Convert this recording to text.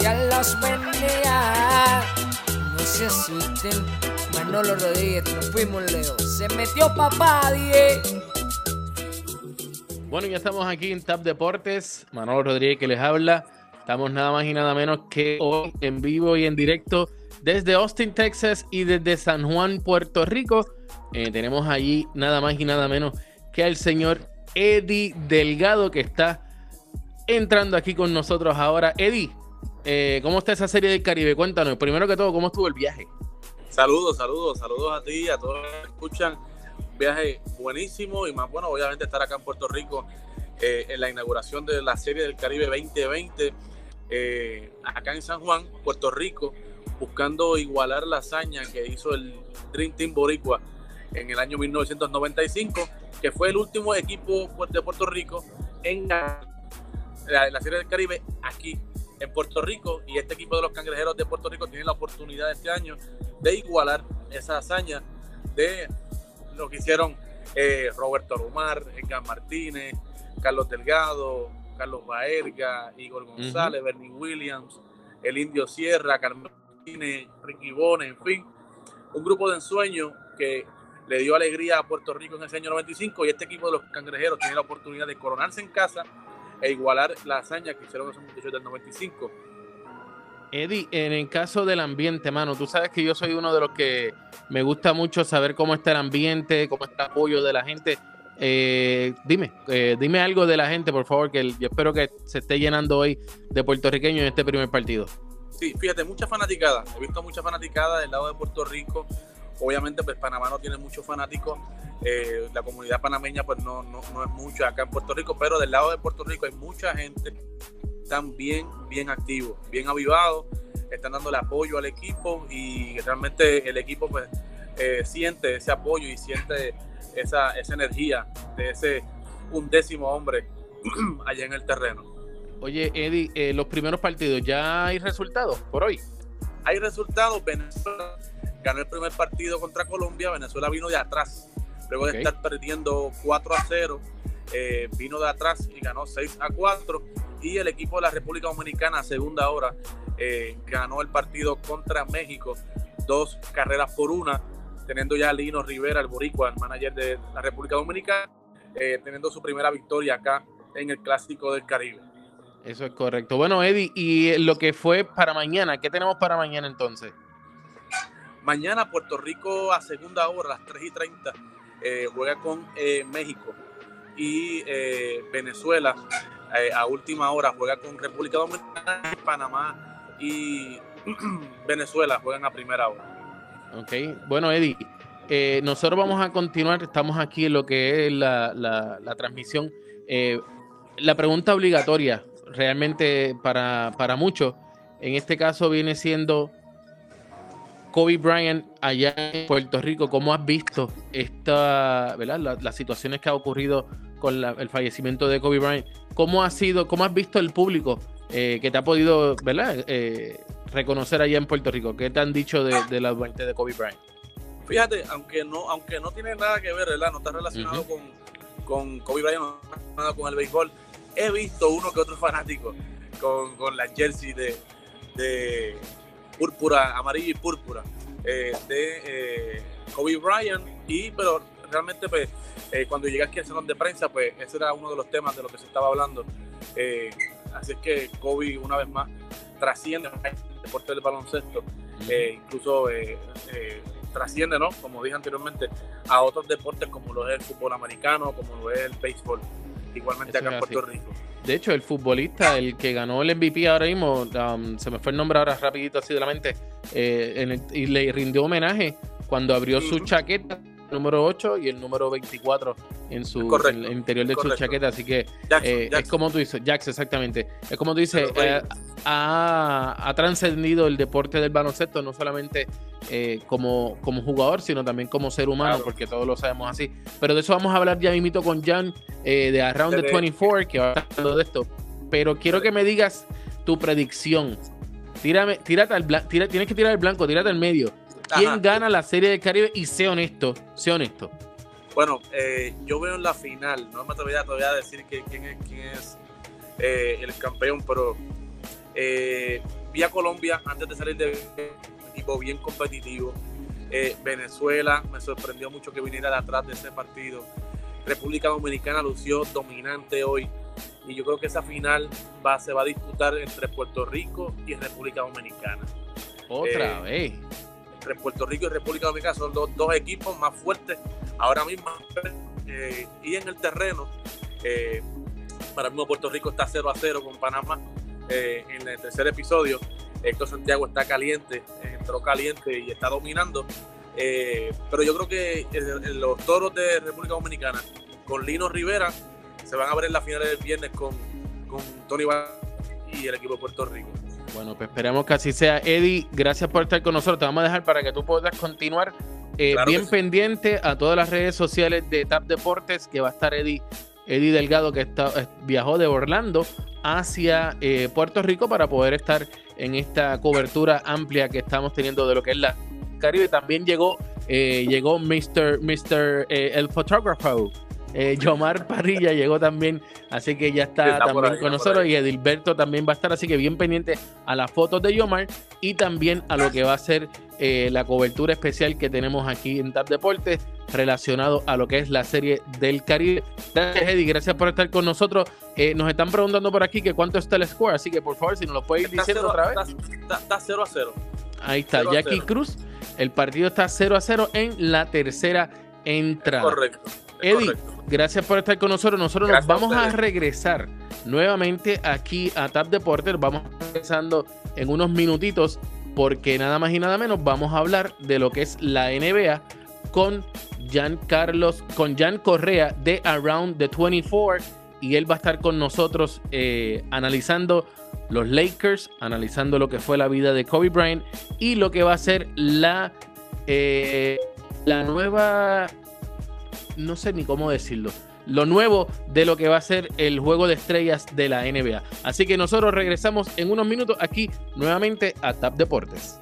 Ya los bendiga. No se asusten. Manolo Rodríguez, nos fuimos Leo. Se metió papá, die. Bueno, ya estamos aquí en Tap Deportes. Manolo Rodríguez que les habla. Estamos nada más y nada menos que hoy en vivo y en directo desde Austin, Texas y desde San Juan, Puerto Rico. Eh, tenemos allí nada más y nada menos que al señor Eddie Delgado que está entrando aquí con nosotros ahora. Eddie, eh, ¿cómo está esa serie del Caribe? Cuéntanos, primero que todo, ¿cómo estuvo el viaje? Saludos, saludos, saludos a ti, a todos los que escuchan. viaje buenísimo y más bueno, obviamente estar acá en Puerto Rico eh, en la inauguración de la serie del Caribe 2020, eh, acá en San Juan, Puerto Rico, buscando igualar la hazaña que hizo el Dream Team Boricua en el año 1995, que fue el último equipo de Puerto Rico en la, la serie del Caribe aquí en Puerto Rico y este equipo de los cangrejeros de Puerto Rico tiene la oportunidad este año de igualar esa hazaña de lo que hicieron eh, Roberto Romar, Edgar Martínez, Carlos Delgado, Carlos Baerga, Igor González, Bernie Williams, el Indio Sierra, Carmen Martínez, Ricky Bones, en fin, un grupo de ensueño que le dio alegría a Puerto Rico en ese año 95 y este equipo de los cangrejeros tiene la oportunidad de coronarse en casa e igualar la hazaña que hicieron esos muchachos del 95. Eddie, en el caso del ambiente, mano, tú sabes que yo soy uno de los que me gusta mucho saber cómo está el ambiente, cómo está el apoyo de la gente. Eh, dime, eh, dime algo de la gente, por favor, que yo espero que se esté llenando hoy de puertorriqueños en este primer partido. Sí, fíjate, mucha fanaticada. He visto mucha fanaticada del lado de Puerto Rico. Obviamente, pues Panamá no tiene muchos fanáticos. Eh, la comunidad panameña, pues no, no, no es mucha acá en Puerto Rico, pero del lado de Puerto Rico hay mucha gente están bien, bien activos, bien avivados, están dándole apoyo al equipo y realmente el equipo pues eh, siente ese apoyo y siente esa, esa energía de ese undécimo hombre allá en el terreno. Oye, Eddie, eh, los primeros partidos, ¿ya hay resultados por hoy? Hay resultados. Venezuela ganó el primer partido contra Colombia. Venezuela vino de atrás. Luego de estar perdiendo 4 a 0, eh, vino de atrás y ganó 6 a 4 y el equipo de la República Dominicana, segunda hora, eh, ganó el partido contra México, dos carreras por una, teniendo ya a Lino Rivera, el boricua, el manager de la República Dominicana, eh, teniendo su primera victoria acá en el Clásico del Caribe. Eso es correcto. Bueno, Eddie, y lo que fue para mañana, ¿qué tenemos para mañana entonces? Mañana Puerto Rico a segunda hora, a las 3 y 30, eh, juega con México y Venezuela eh, a última hora juega con República Dominicana, Panamá y Venezuela juegan a primera hora. Ok, bueno Eddie, eh, nosotros vamos a continuar, estamos aquí en lo que es la, la, transmisión. Eh, la pregunta obligatoria realmente para, para muchos, en este caso viene siendo Kobe Bryant allá en Puerto Rico, ¿cómo has visto esta, ¿verdad? las situaciones que ha ocurrido con el fallecimiento de Kobe Bryant? ¿Cómo ha sido, cómo has visto el público eh, que te ha podido, ¿verdad? Eh, reconocer allá en Puerto Rico? ¿Qué te han dicho de, la muerte de Kobe Bryant? Fíjate, aunque no, aunque no tiene nada que ver, ¿verdad? No está relacionado con, con Kobe Bryant, no está nada con el béisbol. He visto uno que otro fanático con, con la jersey de, de púrpura, amarillo y púrpura eh, de Kobe Bryant. Y, pero realmente, pues, eh, cuando llegué aquí al salón de prensa, pues ese era uno de los temas de lo que se estaba hablando. Eh, así es que Kobe, una vez más, trasciende el deporte del baloncesto, eh, incluso trasciende, ¿no? Como dije anteriormente, a otros deportes como lo es el fútbol americano, como lo es el béisbol, igualmente acá en Puerto Rico. De hecho, el futbolista, el que ganó el MVP ahora mismo, um, se me fue el nombre ahora rapidito así de la mente, y le rindió homenaje cuando abrió su chaqueta número 8 y el número 24 en su interior de su chaqueta. Así que eh, es como tú dices, Jax, exactamente. Es como tú dices, eh, ha, trascendido el deporte del baloncesto, no solamente eh, como, como jugador, sino también como ser humano, porque todos lo sabemos así. Pero de eso vamos a hablar ya mismito con Jan de Around the 24, que va a estar hablando de esto. Pero quiero que me digas tu predicción. Tírame, tírate al tienes que tirar el blanco, tírate al medio. ¿Quién gana la Serie del Caribe? Y sé honesto, sé honesto. Bueno, eh, yo veo en la final, no me atrevería todavía a decir quién es, quién es eh, el campeón, pero eh, vi a Colombia antes de salir de equipo bien competitivo. Eh, Venezuela me sorprendió mucho que viniera de atrás de ese partido. República Dominicana lució dominante hoy y yo creo que esa final va, se va a disputar entre Puerto Rico y República Dominicana. Otra eh, vez. Entre Puerto Rico y República Dominicana son los dos equipos más fuertes ahora mismo. Eh, y en el terreno, para mismo Puerto Rico está 0 a 0 con Panamá en el tercer episodio. Héctor Santiago está caliente, entró caliente y está dominando. pero yo creo que los toros de República Dominicana con Lino Rivera se van a ver en la final del viernes con, con Tony y el equipo de Puerto Rico. Bueno, pues esperemos que así sea. Eddie, gracias por estar con nosotros. Te vamos a dejar para que tú puedas continuar eh, bien pendiente a todas las redes sociales de TAP Deportes, que va a estar Eddie, Eddie Delgado, que está, eh, viajó de Orlando hacia eh, Puerto Rico para poder estar en esta cobertura amplia que estamos teniendo de lo que es la Caribe. También llegó, llegó Mr. Mr. el fotógrafo eh, Yomar Parrilla llegó también, así que ya está, también con nosotros. Y Edilberto también va a estar, así que bien pendiente a las fotos de Yomar y también a lo que va a ser eh, la cobertura especial que tenemos aquí en TAP Deportes relacionado a lo que es la serie del Caribe. Gracias, Eddie, gracias por estar con nosotros. Eh, nos están preguntando por aquí que cuánto está el score, así que por favor, si nos lo puedes ir diciendo otra vez. Está, 0 a 0. Ahí está, Jackie Cruz. El partido está 0 a 0 en la tercera entrada. Correcto. Eddie, gracias por estar con nosotros. Nosotros nos vamos a, regresar nuevamente aquí a Tap Deporter. Vamos regresando en unos minutitos porque nada más y nada menos vamos a hablar de lo que es la NBA con Jan Carlos, con Jan Correa de Around the 24 y él va a estar con nosotros eh, analizando los Lakers, analizando lo que fue la vida de Kobe Bryant y lo que va a ser la, eh, la nueva no sé ni cómo decirlo, lo nuevo de lo que va a ser el juego de estrellas de la NBA. Así que nosotros regresamos en unos minutos aquí nuevamente a Tap Deportes.